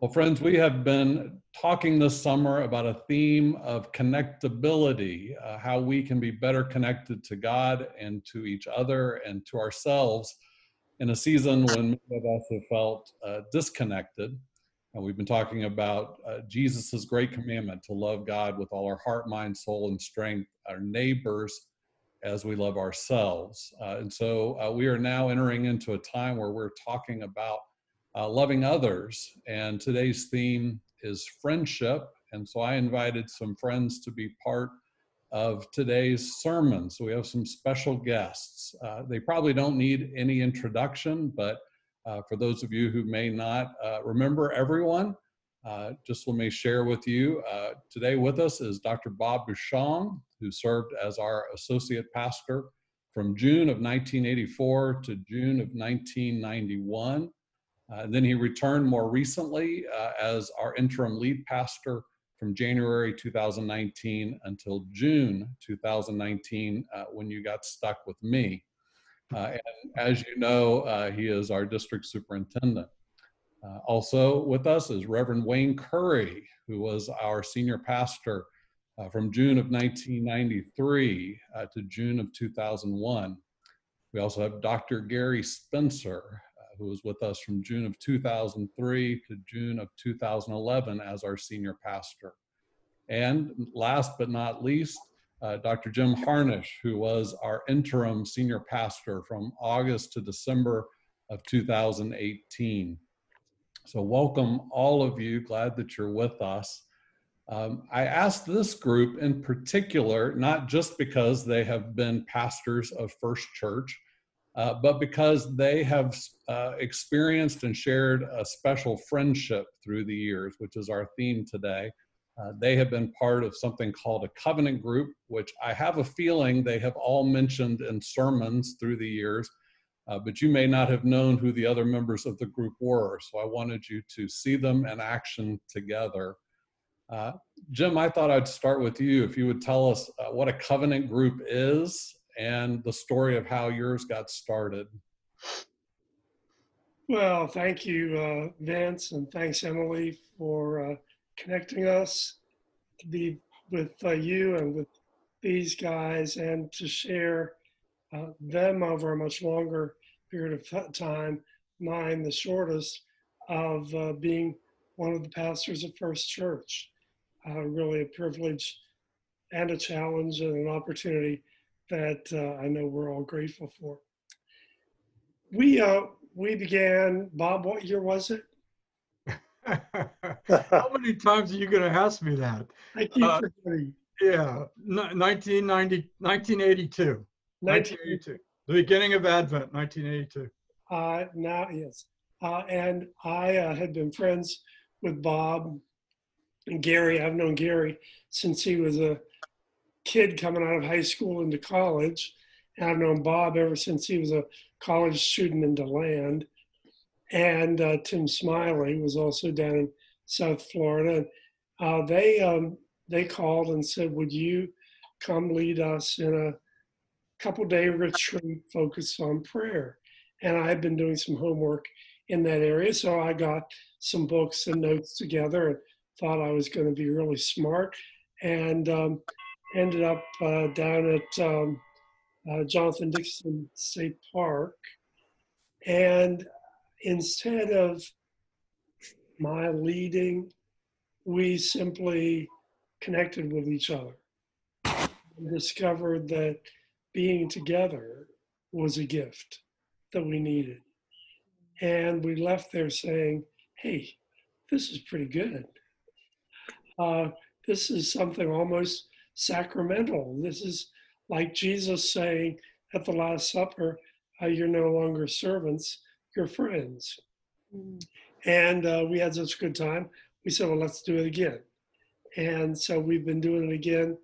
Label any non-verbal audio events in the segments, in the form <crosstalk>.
Well, friends, we have been talking this summer about a theme of connectability, uh, how we can be better connected to God and to each other and to ourselves in a season when many of us have felt uh, disconnected. And we've been talking about uh, Jesus' great commandment to love God with all our heart, mind, soul, and strength, our neighbors as we love ourselves. Uh, and so uh, we are now entering into a time where we're talking about uh, loving others. And today's theme is friendship. And so I invited some friends to be part of today's sermon. So we have some special guests. Uh, they probably don't need any introduction, but uh, for those of you who may not uh, remember everyone, uh, just let me share with you. Uh, today with us is Dr. Bob Bushong, who served as our associate pastor from June of 1984 to June of 1991. Uh, then he returned more recently uh, as our interim lead pastor from January 2019 until June 2019 uh, when you got stuck with me. Uh, and as you know, uh, he is our district superintendent. Uh, also with us is Reverend Wayne Curry, who was our senior pastor from June of 1993 to June of 2001. We also have Dr. Gary Spencer, who was with us from June of 2003 to June of 2011 as our senior pastor. And last but not least, uh, Dr. Jim Harnish, who was our interim senior pastor from August to December of 2018. So, welcome all of you. Glad that you're with us. Um, I asked this group in particular, not just because they have been pastors of First Church, uh, but because they have uh, experienced and shared a special friendship through the years, which is our theme today. Uh, they have been part of something called a covenant group, which I have a feeling they have all mentioned in sermons through the years, uh, but you may not have known who the other members of the group were. So I wanted you to see them in action together. Uh, Jim, I thought I'd start with you. If you would tell us what a covenant group is and the story of how yours got started. Well, thank you, uh, Vince, and thanks, Emily, for uh, connecting us to be with uh, you and with these guys and to share uh, them over a much longer period of time, mine the shortest, of uh, being one of the pastors of First Church. Uh, really a privilege and a challenge and an opportunity that uh, I know we're all grateful for. We uh, we began. Bob, what year was it? <laughs> How many times are you going to ask me that? Uh. Yeah, 1990, 1982. 1982. The beginning of Advent, 1982. Uh, now, yes. Uh, and I uh, had been friends with Bob and Gary. I've known Gary since he was a kid coming out of high school into college. And I've known Bob ever since he was a college student in DeLand. And uh, Tim Smiley was also down in South Florida. And uh, they, um, they called and said, Would you come lead us in a couple day retreat focused on prayer? And I had been doing some homework in that area. So I got some books and notes together and thought I was going to be really smart. And um, ended up uh, down at um, uh, Jonathan Dickinson State Park. And instead of my leading, we simply connected with each other and discovered that being together was a gift that we needed. And we left there saying, hey, this is pretty good. Uh, this is something almost sacramental. This is like Jesus saying at the Last Supper, uh, You're no longer servants, you're friends. Mm. And uh, we had such a good time. We said, Well, let's do it again. And so we've been doing it again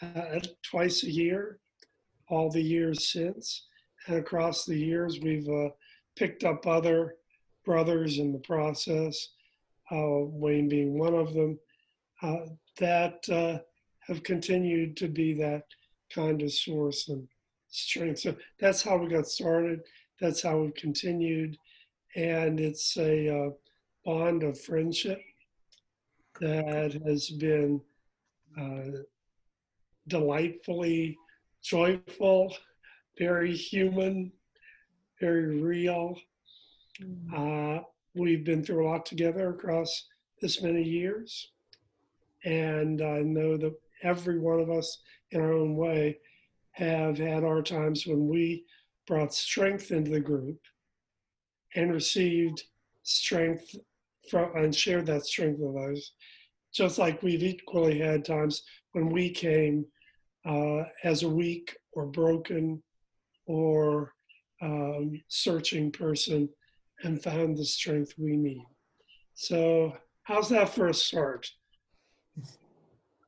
uh, twice a year, all the years since. And across the years, we've uh, picked up other brothers in the process, uh, Wayne being one of them, uh, that have continued to be that kind of source and strength. So that's how we got started. That's how we've continued, and it's a uh, bond of friendship that has been uh, delightfully joyful, very human, very real. Uh, we've been through a lot together across this many years. And I know that every one of us in our own way have had our times when we brought strength into the group and received strength from and shared that strength with others. Just like we've equally had times when we came uh, as a weak or broken or um, searching person and found the strength we need. So, how's that for a start?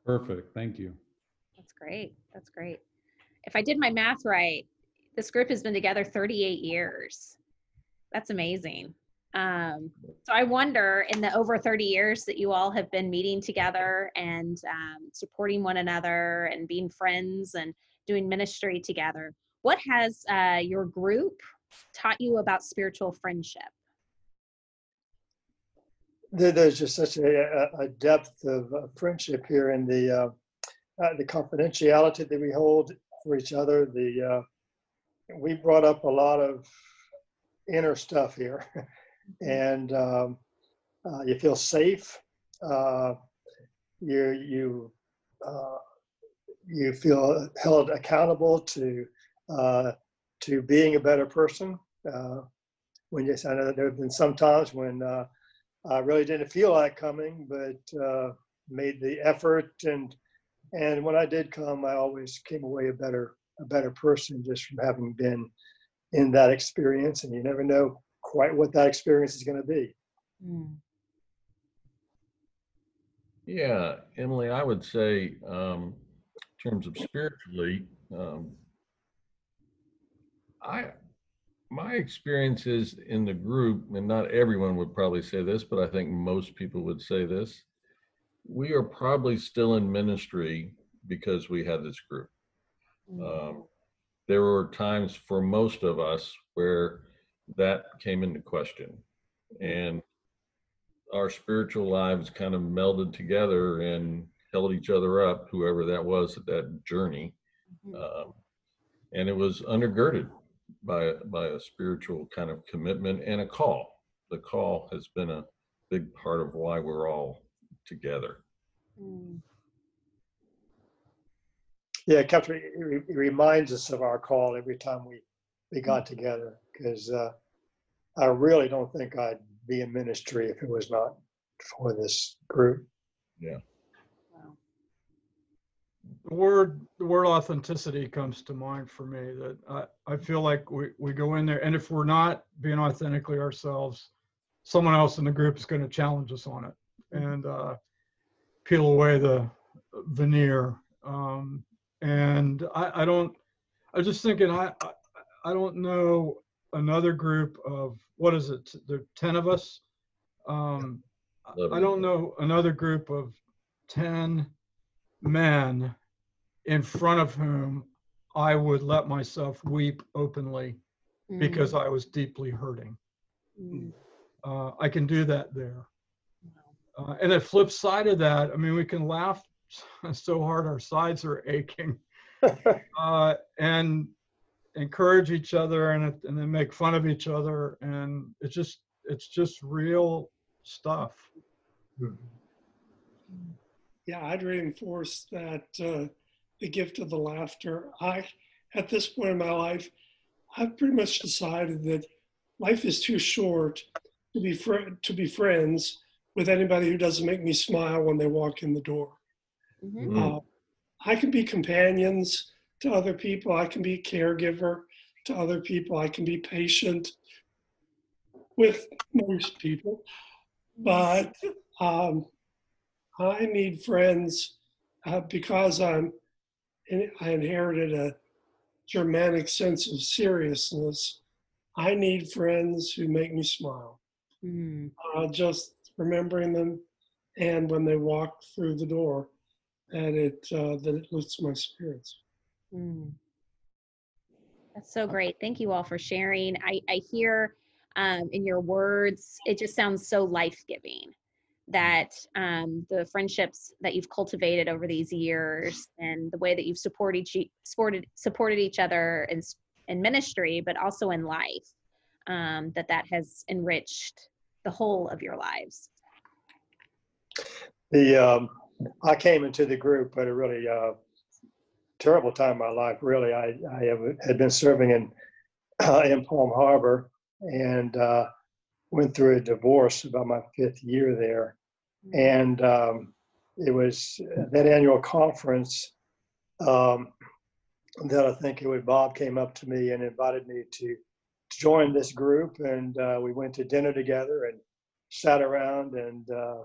Perfect. Thank you. That's great. That's great. If I did my math right, this group has been together 38 years. That's amazing. Um, so I wonder, in the over 30 years that you all have been meeting together and um, supporting one another and being friends and doing ministry together, what has uh, your group taught you about spiritual friendship? There- there's just such a, a- depth of uh, friendship here in the uh, uh, the confidentiality that we hold for each other. The uh, we brought up a lot of inner stuff here, and um, uh, you feel safe. Uh, you you uh, you feel held accountable to uh, to being a better person. Uh, when you, I know that there have been some times when uh, I really didn't feel like coming, but uh, made the effort and and when I did come, I always came away a better a better person just from having been in that experience. And you never know quite what that experience is going to be. Mm. Yeah, Emily, I would say, um, in terms of spiritually, um, I, my experiences in the group, and not everyone would probably say this, but I think most people would say this. We are probably still in ministry because we had this group. Um, there were times for most of us where that came into question. And our spiritual lives kind of melded together and held each other up, whoever that was at that journey. Mhm. Um, and it was undergirded by, by a spiritual kind of commitment and a call. The call has been a big part of why we're all together. Mm. Yeah, it kept re- it re- it reminds us of our call every time we we got together because uh, I really don't think I'd be in ministry if it was not for this group. Wow. The word, the word authenticity comes to mind for me that I, I feel like we, we go in there and if we're not being authentically ourselves, someone else in the group is going to challenge us on it and uh, peel away the veneer. Um, and I, I don't, I was just thinking, I, I, don't know another group of, what is it? There are 10 of us. Um, I- I don't know another group of 10 men in front of whom I would let myself weep openly because I was deeply hurting. Mm. Uh, I can do that there. Uh, and the flip side of that, I mean, we can laugh <laughs> so hard our sides are aching <laughs> uh, and encourage each other and, and then make fun of each other. And it's just, it's just real stuff. Yeah, I'd reinforce that uh, the gift of the laughter. I, at this point in my life, I've pretty much decided that life is too short to be fr- to be friends with anybody who doesn't make me smile when they walk in the door. Mhm. Mm. Uh, I can be companions to other people. I can be a caregiver to other people. I can be patient with most people, but um, I need friends uh, because I'm. I inherited a Germanic sense of seriousness. I need friends who make me smile. Mm. Uh, just remembering them, and when they walk through the door, that it uh, that it lifts my spirits. Mm. That's so great. Thank you all for sharing. I, I hear um, in your words. It just sounds so life giving that um, the friendships that you've cultivated over these years and the way that you've supported each supported supported each other in in ministry, but also in life, um, that that has enriched the whole of your lives. The, um, I came into the group at a really, uh, terrible time in my life, really. I, I have- had been serving in, <clears throat> in Palm Harbor and, uh, went through a divorce about my fifth year there. And, um, it was that annual conference, um, that I think it was Bob came up to me and invited me to join this group. And, uh, we went to dinner together and sat around and, uh,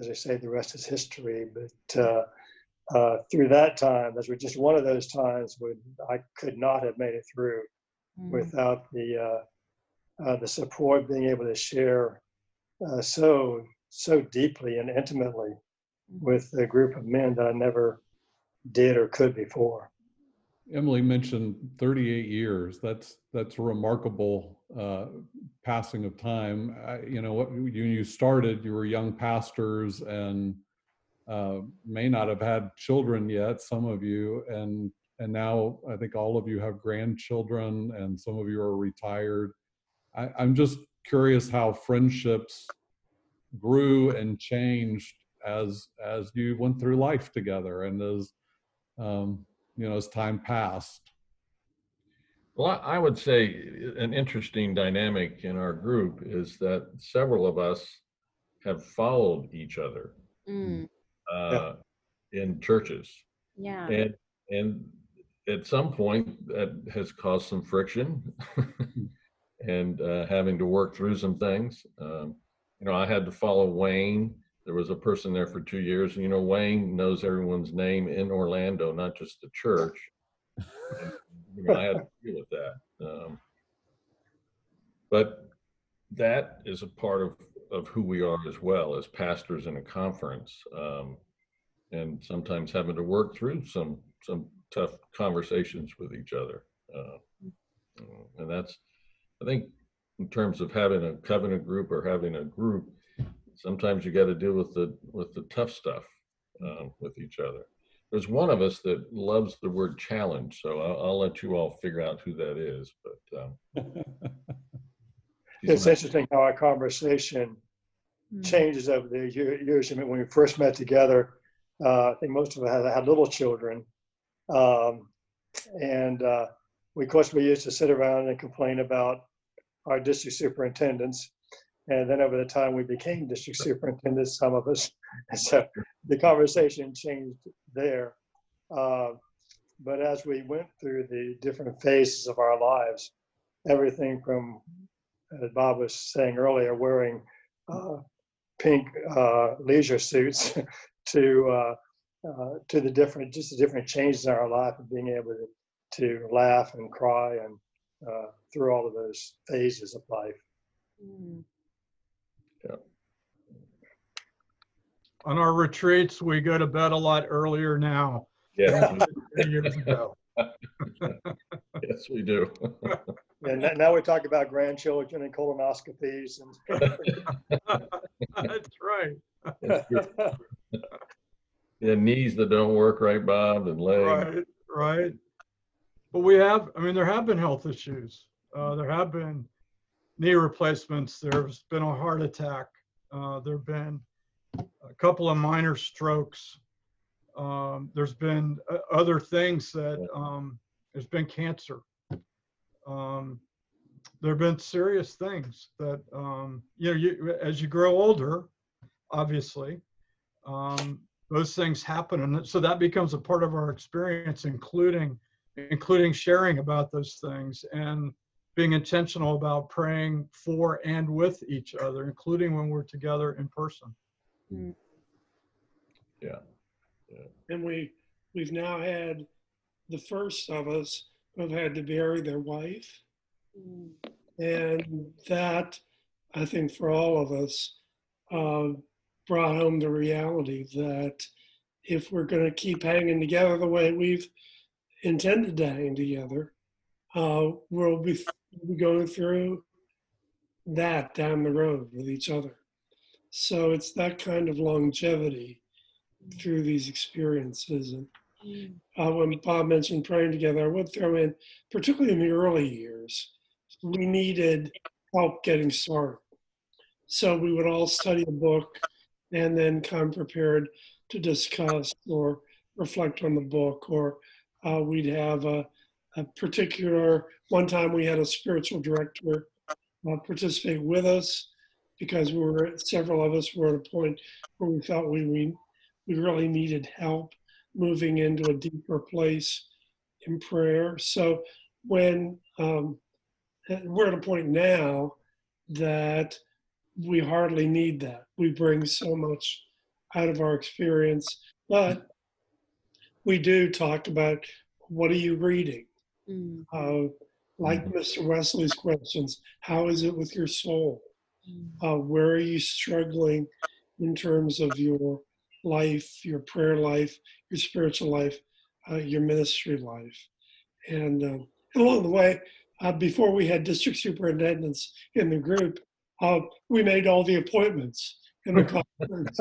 as I say, the rest is history. But uh, uh, through that time, that was just one of those times when I could not have made it through Mm. without the uh, the support, being able to share uh, so so deeply and intimately with a group of men that I never did or could before. Emily mentioned 38 years. That's that's a remarkable uh, passing of time. I, you know, what you you started, you were young pastors and uh, may not have had children yet. Some of you, and and now I think all of you have grandchildren, and some of you are retired. I, I'm just curious how friendships grew and changed as as you went through life together and as um, you know as time passed Well, I I would say an interesting dynamic in our group is that several of us have followed each other Mm, uh, in churches. yeah. And, and at some point that has caused some friction <laughs> and uh, having to work through some things. Um, you know, I had to follow Wayne. There was a person there for two years. And, you know, Wayne knows everyone's name in Orlando, not just the church. And, you know, I had to deal with that. Um, but that is a part of, of who we are as well as pastors in a conference. Um, and sometimes having to work through some some tough conversations with each other. Uh, and that's, I think, in terms of having a covenant group or having a group, sometimes you got to deal with the with the tough stuff um, with each other. There's one of us that loves the word challenge, so I'll, I'll let you all figure out who that is. But um, <laughs> It's not- interesting how our conversation Mm. changes over the years. I mean, when we first met together, uh, I think most of us had, had little children. Um, and uh, we, of course, we used to sit around and complain about our district superintendents. And then over the time we became district superintendents, some of us, <laughs> so the conversation changed there. Uh, but as we went through the different phases of our lives, everything from, as Bob was saying earlier, wearing uh, pink uh, leisure suits <laughs> to uh, uh, to the different just the different changes in our life and being able to, to laugh and cry and uh, through all of those phases of life. Mm. On our retreats, we go to bed a lot earlier now yeah, than we did years ago. <laughs> yes, we do. And now we talk about grandchildren and colonoscopies and <laughs> <laughs> That's right. That's good. Yeah, knees that don't work right, Bob, and legs. Right, right. But we have, I mean, there have been health issues. Uh, there have been knee replacements. There's been a heart attack. Uh, there've been a couple of minor strokes. Um, there's been uh, other things that, um, there's been cancer. Um, there have been serious things that, um, you know, you, as you grow older, obviously, um, those things happen and so that becomes a part of our experience including including sharing about those things and being intentional about praying for and with each other including when we're together in person Yeah. And we, we've now had the first of us who have had to bury their wife. Mm. And that, I think, for all of us, uh, brought home the reality that if we're going to keep hanging together the way we've intended to hang together, uh, we'll be, be going through that down the road with each other. So it's that kind of longevity through these experiences. And uh, when Bob mentioned praying together, I would throw in, particularly in the early years, we needed help getting started. So we would all study a book and then come prepared to discuss or reflect on the book, or uh, we'd have a, a particular, one time we had a spiritual director uh, participate with us because we were, several of us were at a point where we felt we, we, we really needed help moving into a deeper place in prayer. So when um, we're at a point now that we hardly need that. We bring so much out of our experience, but we do talk about what are you reading? Mm, Uh, like Mr. Wesley's questions, how is it with your soul? mm, Uh, where are you struggling in terms of your life, your prayer life, your spiritual life, uh, your ministry life? And uh, along the way, uh, before we had district superintendents in the group, uh, we made all the appointments in the <laughs> conference.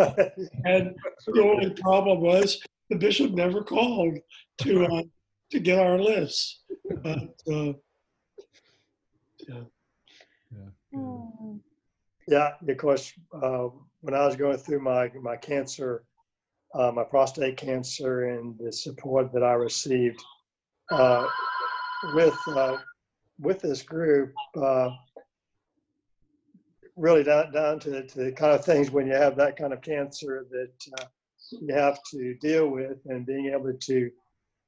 And the only problem was the bishop never called to uh, to get our lists. But uh, mm, Yeah, of course, uh, when I was going through my, my cancer, uh, my prostate cancer and the support that I received uh, with, uh, with this group, uh, really down, down to, to the kind of things when you have that kind of cancer that uh, you have to deal with and being able to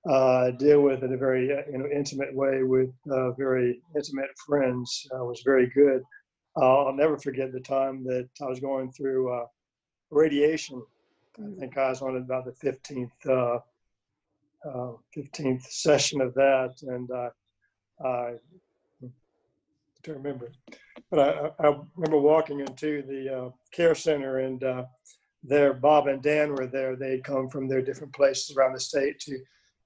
uh, deal with in a very uh, you know, intimate way with uh, very intimate friends uh, was very good. Uh, I'll never forget the time that I was going through uh, radiation. I think I was on about the 15th, uh, uh, 15th session of that, and uh, I don't remember. But I, I remember walking into the uh, care center, and uh, there, Bob and Dan were there. They'd come from their different places around the state to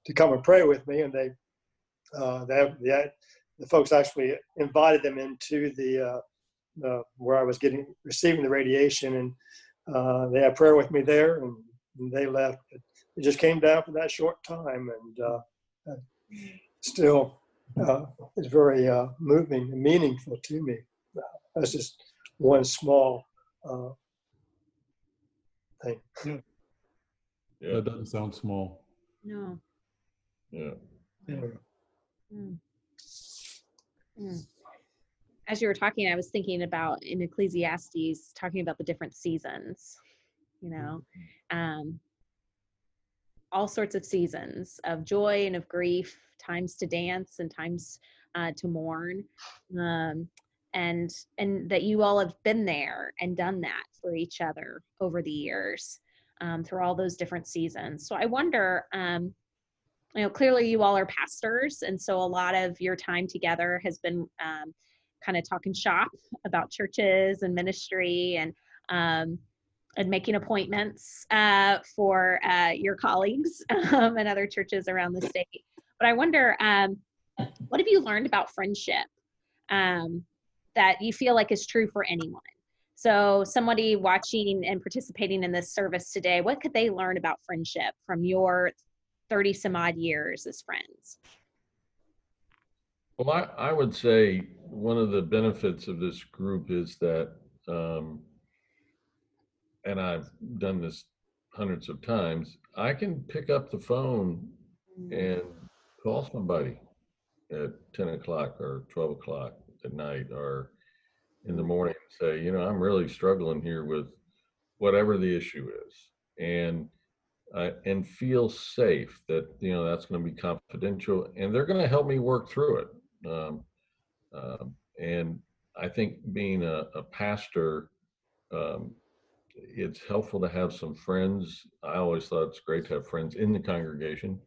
to come and pray with me, and they, uh, they, they the folks actually invited them into the uh, uh, where I was getting receiving the radiation, and uh, they had prayer with me there, and, and they left. But it just came down for that short time, and uh, still uh, it's very uh, moving and meaningful to me. That's just one small uh, thing. Yeah, That doesn't sound small. no. Yeah. Mm. Mm. As you were talking, I was thinking about in Ecclesiastes, talking about the different seasons, you know, um, all sorts of seasons of joy and of grief, times to dance and times uh, to mourn. Um, and and that you all have been there and done that for each other over the years um, through all those different seasons. So I wonder, um, you know, clearly you all are pastors, and so a lot of your time together has been um, kind of talking shop about churches and ministry and um, and making appointments uh, for uh, your colleagues <laughs> um, and other churches around the state. But I wonder, um, what have you learned about friendship um, that you feel like is true for anyone? So, somebody watching and participating in this service today, what could they learn about friendship from your 30 some odd years as friends? Well, I, I would say one of the benefits of this group is that, um, and I've done this hundreds of times, I can pick up the phone and call somebody at 10 o'clock or 12 o'clock at night or in the morning and say, you know, I'm really struggling here with whatever the issue is. And uh, and feel safe that you know that's going to be confidential and they're going to help me work through it. Um, um, and i think being a, a pastor um, it's helpful to have some friends. I always thought it's great to have friends in the congregation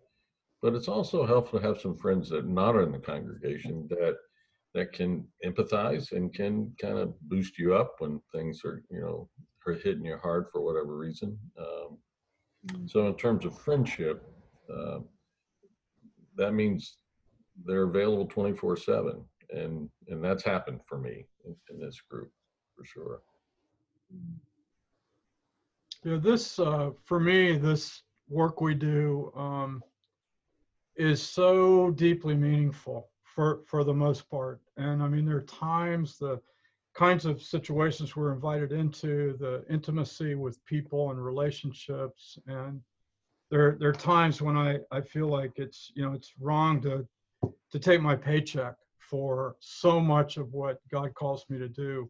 but it's also helpful to have some friends that are not in the congregation that that can empathize and can kind of boost you up when things are you know are hitting you hard for whatever reason. Um, so in terms of friendship, uh, that means they're available 24 seven. and and that's happened for me in, in this group for sure. Yeah, this, uh, for me, this work we do, um, is so deeply meaningful for, for the most part. And I mean, there are times, the kinds of situations we're invited into, the intimacy with people and relationships. And there, there are times when I, I feel like it's, you know, it's wrong to, to take my paycheck for so much of what God calls me to do,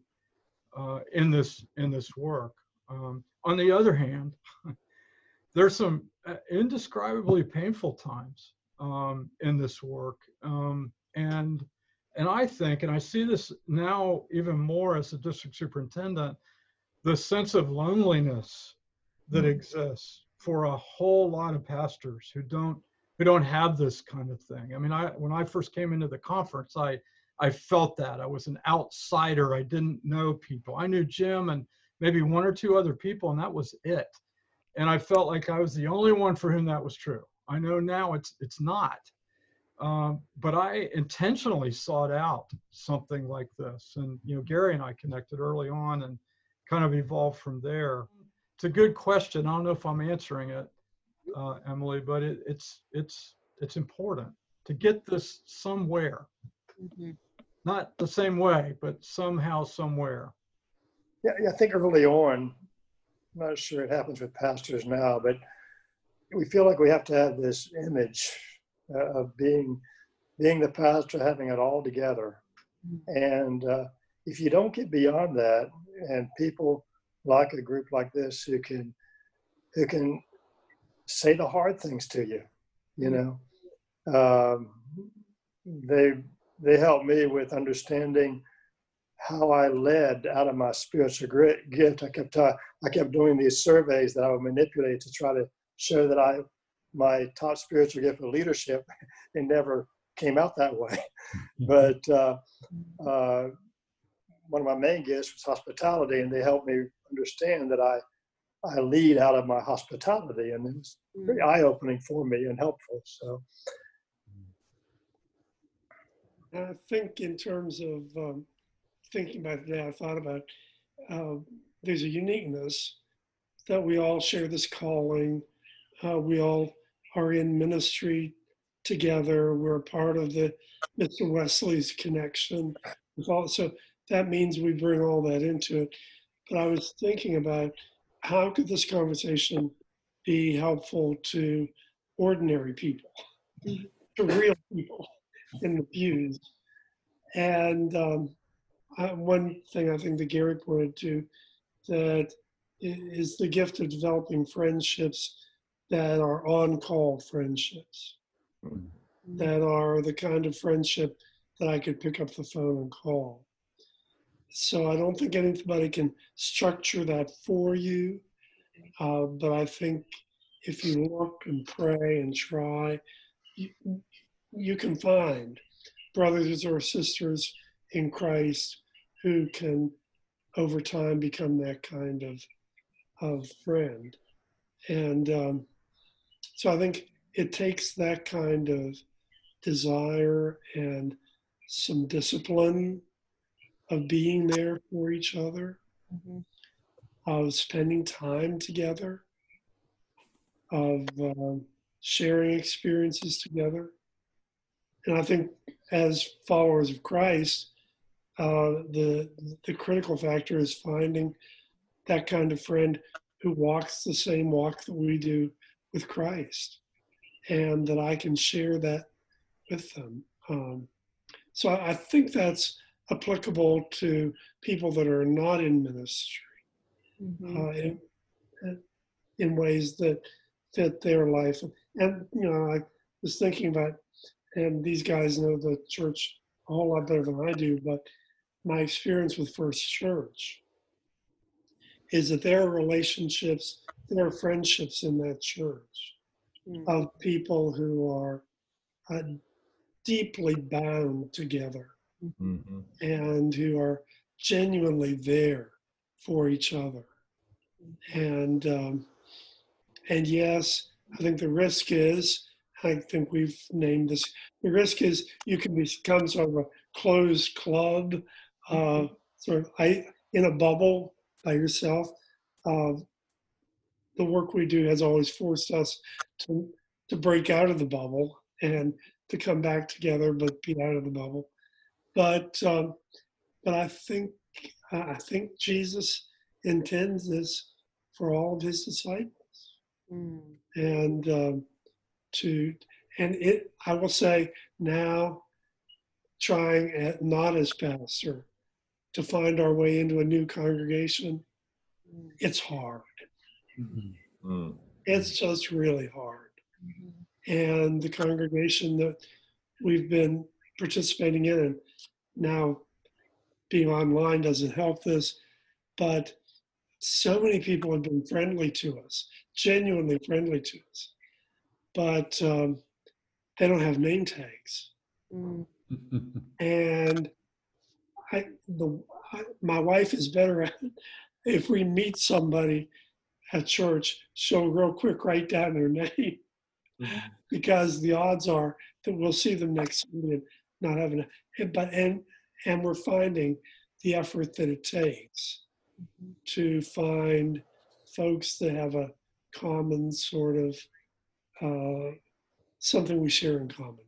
uh, in this, in this work. Um, on the other hand, <laughs> there's some uh, indescribably painful times um, in this work, um, and and I think, and I see this now even more as a district superintendent, the sense of loneliness that mm-hmm. exists for a whole lot of pastors who don't who don't have this kind of thing. I mean, I when I first came into the conference, I I felt that I was an outsider. I didn't know people. I knew Jim and maybe one or two other people, and that was it. And I felt like I was the only one for whom that was true. I know now it's it's not. Um, but I intentionally sought out something like this, and you know, Gary and I connected early on, and kind of evolved from there. It's a good question. I don't know if I'm answering it, uh, Emily, but it, it's it's it's important to get this somewhere, Mhm. not the same way, but somehow, somewhere. Yeah, yeah, I think early on, I'm not sure it happens with pastors now, but we feel like we have to have this image uh, of being being the pastor, having it all together. And uh, if you don't get beyond that, and people like a group like this who can who can say the hard things to you, you know, um, they they help me with understanding how I led out of my spiritual gift. I kept uh, I kept doing these surveys that I would manipulate to try to show that I my top spiritual gift of leadership. <laughs> It never came out that way, <laughs> but uh, uh, one of my main gifts was hospitality, and they helped me understand that I I lead out of my hospitality, and it was very eye opening for me and helpful. So I think in terms of um, thinking about that, I thought about uh, there's a uniqueness that we all share this calling. Uh, we all are in ministry together. We're part of the Mr. Wesley's connection. So that means we bring all that into it. But I was thinking about how could this conversation be helpful to ordinary people, to real people in the pews. And um, I, one thing I think that Gary pointed to that is the gift of developing friendships that are on call friendships, that are the kind of friendship that I could pick up the phone and call. So I don't think anybody can structure that for you. Uh, but I think if you look and pray and try, you, you can find brothers or sisters in Christ who can over time become that kind of of friend. And um, so I think it takes that kind of desire and some discipline of being there for each other, Mhm. of spending time together, of um, sharing experiences together. And I think as followers of Christ, uh, the the critical factor is finding that kind of friend who walks the same walk that we do with Christ, and that I can share that with them. Um, so I, I think that's applicable to people that are not in ministry Mhm. uh, in, in ways that fit their life. And, you know, I was thinking about, and these guys know the church a whole lot better than I do, but my experience with First Church is that there are relationships, there are friendships in that church Mm. of people who are uh, deeply bound together Mhm. and who are genuinely there for each other. And um, and yes, I think the risk is, I think we've named this. The risk is you can become sort of a closed club, uh, sort of I, in a bubble by yourself. Uh, the work we do has always forced us to, to break out of the bubble and to come back together, but be out of the bubble. But, um, but I think, I think Jesus intends this for all of his disciples Mm. and um, to and it i will say now trying at not as pastor to find our way into a new congregation Mm. it's hard Mm. it's just really hard Mhm. and the congregation that we've been participating in and now being online doesn't help this but so many people have been friendly to us genuinely friendly to us but um, they don't have name tags Mm. and I, the, I, my wife is better at it. if we meet somebody at church she'll real quick write down their <laughs> name because the odds are that we'll see them next Sunday and not having a but and and we're finding the effort that it takes to find folks that have a common sort of uh, something we share in common.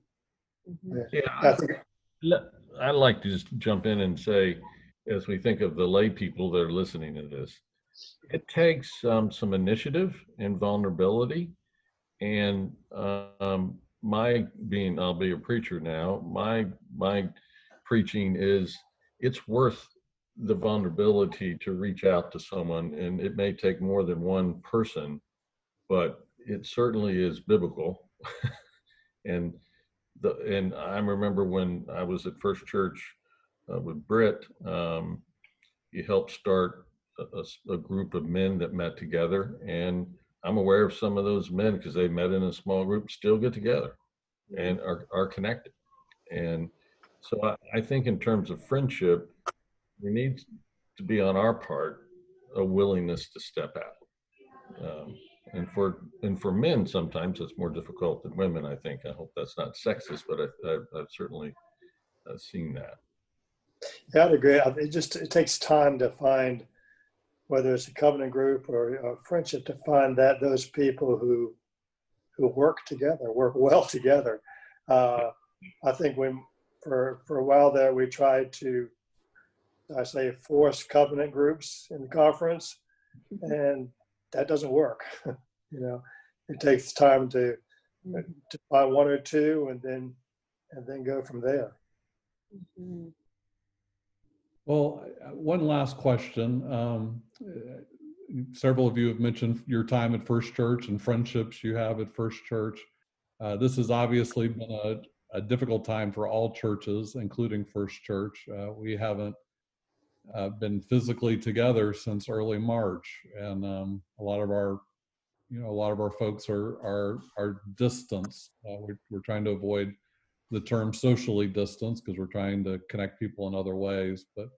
Mhm. Yeah, I I'd like to just jump in and say, as we think of the lay people that are listening to this, it takes um, some initiative and vulnerability. And um, my being, I'll be a preacher now. My my preaching is it's worth the vulnerability to reach out to someone, and it may take more than one person, but it certainly is biblical. <laughs> and the and I remember when I was at First Church uh, with Britt, um, he helped start a, a group of men that met together, and I'm aware of some of those men because they met in a small group, still get together, and are are connected. And so I, I think in terms of friendship, there needs to be on our part a willingness to step out. Um, and for and for men sometimes it's more difficult than women i think i hope that's not sexist but I, I, i've certainly uh, seen that Yeah, I'd agree. It just, it takes time to find, whether it's a covenant group or a friendship, to find that those people who, who work together, work well <laughs> together. Uh, I think when, for, for a while there, we tried to, I say, force covenant groups in the conference, and that doesn't work. <laughs> You know, it takes time to, Mhm. to find one or two and then, and then go from there. Mhm. Well, one last question. Um, several of you have mentioned your time at First Church and friendships you have at First Church. Uh, this has obviously been a, a difficult time for all churches, including First Church. Uh, we haven't uh, been physically together since early March, and um, a lot of our, you know, a lot of our folks are are are distanced. Uh, we're, we're trying to avoid the term socially distanced because we're trying to connect people in other ways. But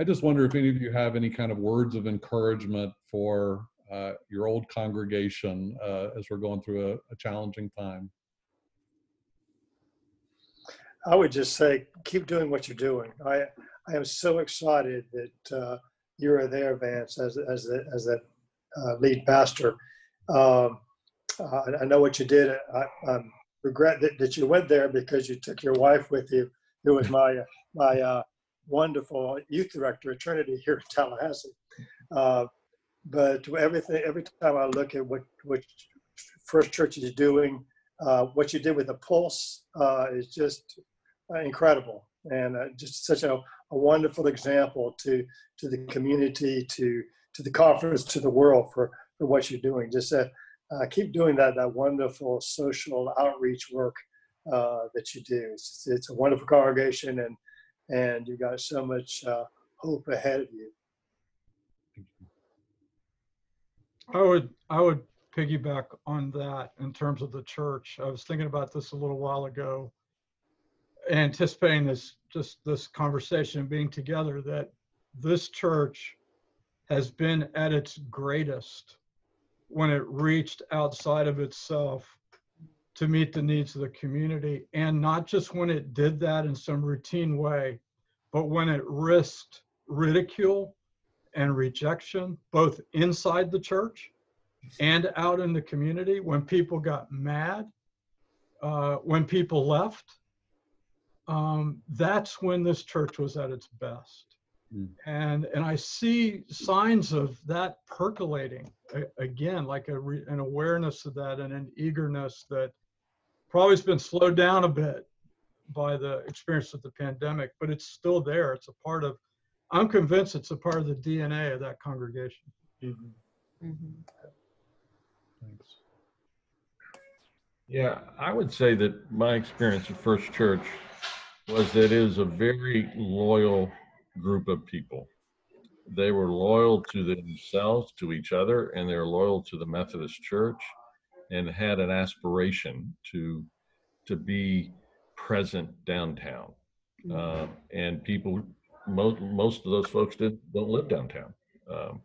I just wonder if any of you have any kind of words of encouragement for uh, your old congregation uh, as we're going through a, a challenging time. I would just say, keep doing what you're doing. I, I am so excited that uh, you are there, Vance, as, as, the, as that uh, lead pastor. Um, uh, I know what you did. I, I regret that, that you went there because you took your wife with you, who was my, my uh, wonderful youth director at Trinity here in Tallahassee. Uh, but everything, every time I look at what, what First Church is doing, uh, what you did with the Pulse uh, is just uh, incredible and uh, just such a, a wonderful example to to the community, to to the conference, to the world for for what you're doing. Just uh, keep doing that that wonderful social outreach work that you do. It's, it's a wonderful congregation, and and you got so much uh, hope ahead of you. I would, I would piggyback on that in terms of the church. I was thinking about this a little while ago, anticipating this, just this conversation being together, that this church has been at its greatest when it reached outside of itself to meet the needs of the community. And not just when it did that in some routine way, but when it risked ridicule and rejection, both inside the church and out in the community, when people got mad, uh, when people left, um, that's when this church was at its best. Mm. And and I see signs of that percolating a- again, like a re, an awareness of that and an eagerness that probably has been slowed down a bit by the experience of the pandemic, but it's still there. It's a part of. I'm convinced it's a part of the DNA of that congregation. Mhm. Thanks. Yeah, I would say that my experience at First Church was that it is a very loyal group of people. They were loyal to themselves, to each other, and they're loyal to the Methodist Church and had an aspiration to to be present downtown. Uh, and people, most most of those folks did don't live downtown, um,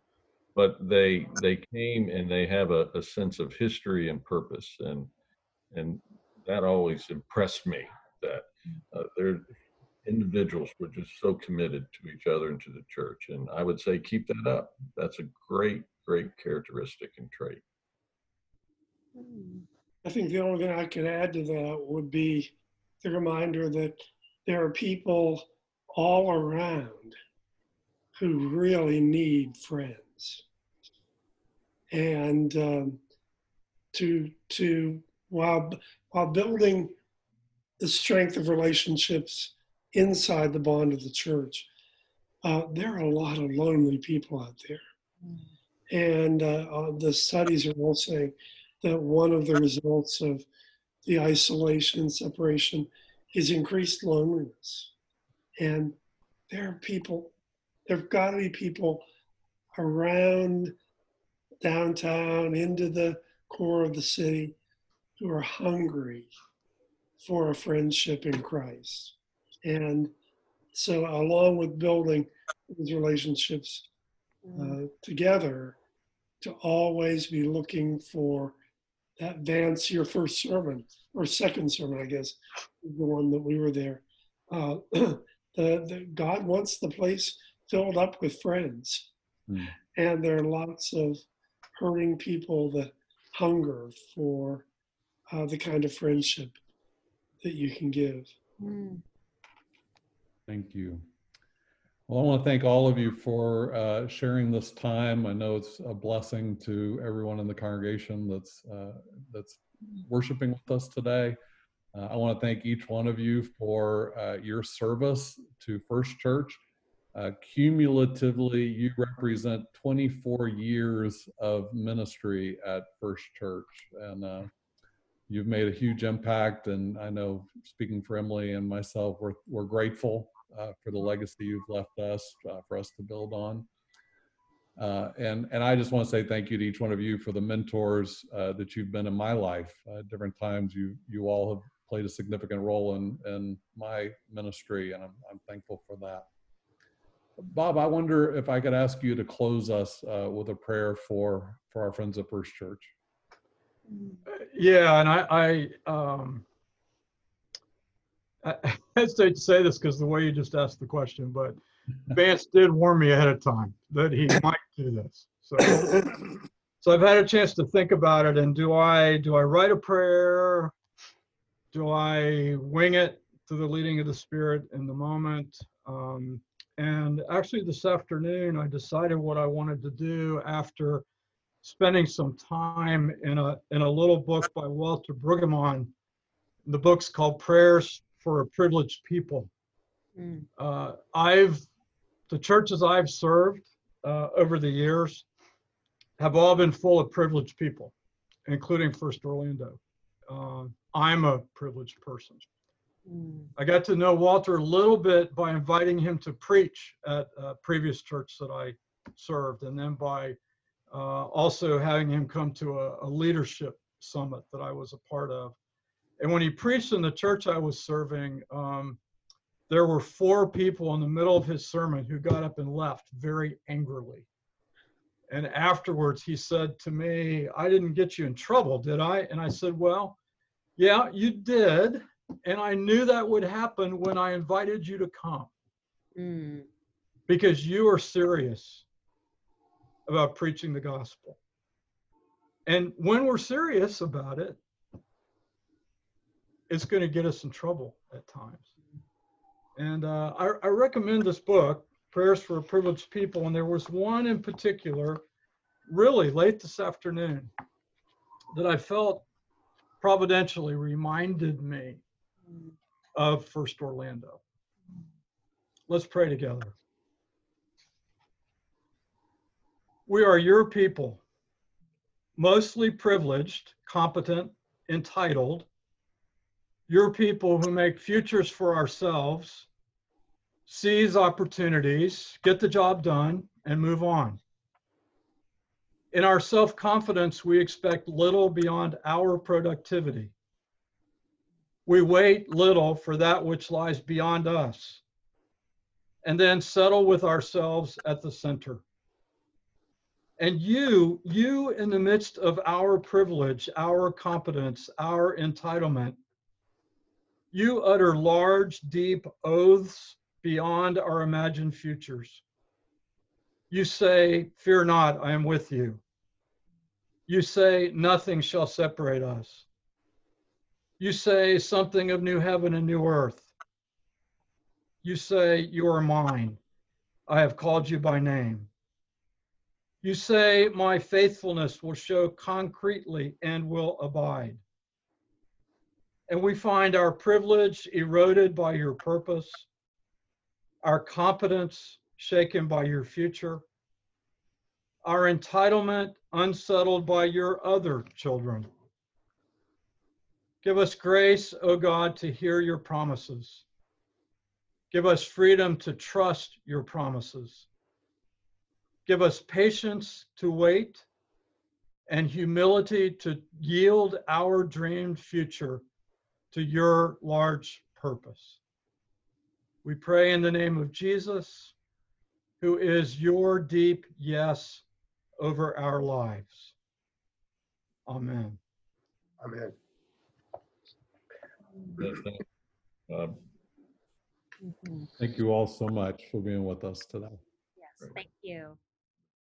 but they they came and they have a, a sense of history and purpose, and and that always impressed me that uh, their individuals were just so committed to each other and to the church and i would say keep that up that's a great great characteristic and trait. I think the only thing I could add to that would be the reminder that there are people all around who really need friends. And um, to to while while building the strength of relationships inside the bond of the church, uh, there are a lot of lonely people out there. And uh, uh, the studies are all saying that one of the results of the isolation and separation is increased loneliness. And there are people, there have got to be people around downtown into the core of the city who are hungry for a friendship in Christ. And so, along with building these relationships uh, together, to always be looking for that Vance, your first sermon or second sermon, I guess, the one that we were there. Uh, <clears throat> the, the God wants the place filled up with friends, Hmm. and there are lots of hurting people that hunger for uh, the kind of friendship that you can give. Mm. Thank you. Well, I want to thank all of you for uh, sharing this time. I know it's a blessing to everyone in the congregation that's uh, that's worshiping with us today. Uh, I want to thank each one of you for uh, your service to First Church. Uh, cumulatively, you represent 24 years of ministry at First Church, and uh, you've made a huge impact. And I know, speaking for Emily and myself, we're we're grateful uh, for the legacy you've left us uh, for us to build on. Uh, and and I just want to say thank you to each one of you for the mentors uh, that you've been in my life. Uh, different times you you all have played a significant role in in my ministry, and I'm I'm thankful for that. Bob, I wonder if I could ask you to close us uh, with a prayer for for our friends at First Church. Yeah, and I, I, um, I <laughs> hesitate to say this because the way you just asked the question, but Vance did warn me ahead of time that he <coughs> might do this. So, so I've had a chance to think about it. And do I, do I write a prayer? Do I wing it to the leading of the Spirit in the moment? Um, and actually, this afternoon, I decided what I wanted to do after spending some time in a in a little book by Walter Brueggemann. The book's called Prayers for a Privileged People. Mm. Uh, I've the churches I've served uh, over the years have all been full of privileged people, including First Orlando. Uh, I'm a privileged person. Mm. I got to know Walter a little bit by inviting him to preach at a previous church that I served, and then by uh, also having him come to a, a leadership summit that I was a part of. And when he preached in the church I was serving, um, there were four people in the middle of his sermon who got up and left very angrily. And afterwards, he said to me, I didn't get you in trouble, did I? And I said, Well, Yeah, you did. And I knew that would happen when I invited you to come Mm, because you are serious about preaching the gospel. And when we're serious about it, it's going to get us in trouble at times. And uh, I, I recommend this book, Prayers for Privileged People. And there was one in particular, really late this afternoon, that I felt providentially reminded me of First Orlando. Let's pray together. We are your people, mostly privileged, competent, entitled, your people who make futures for ourselves, seize opportunities, get the job done, and move on. In our self confidence, we expect little beyond our productivity. We wait little for that which lies beyond us, and then settle with ourselves at the center. And you, you in the midst of our privilege, our competence, our entitlement, you utter large, deep oaths beyond our imagined futures. You say, Fear not, I am with you. You say, Nothing shall separate us. You say something of new heaven and new earth. You say, You are mine. I have called you by name. You say, My faithfulness will show concretely and will abide. And we find our privilege eroded by your purpose, our competence shaken by your future, our entitlement unsettled by your other children. Give us grace, O God, to hear your promises. Give us freedom to trust your promises. Give us patience to wait and humility to yield our dreamed future to your large purpose. We pray in the name of Jesus, who is your deep yes over our lives. Amen. Amen. Yes, thank you. Mhm. Thank you all so much for being with us today. Yes, thank you.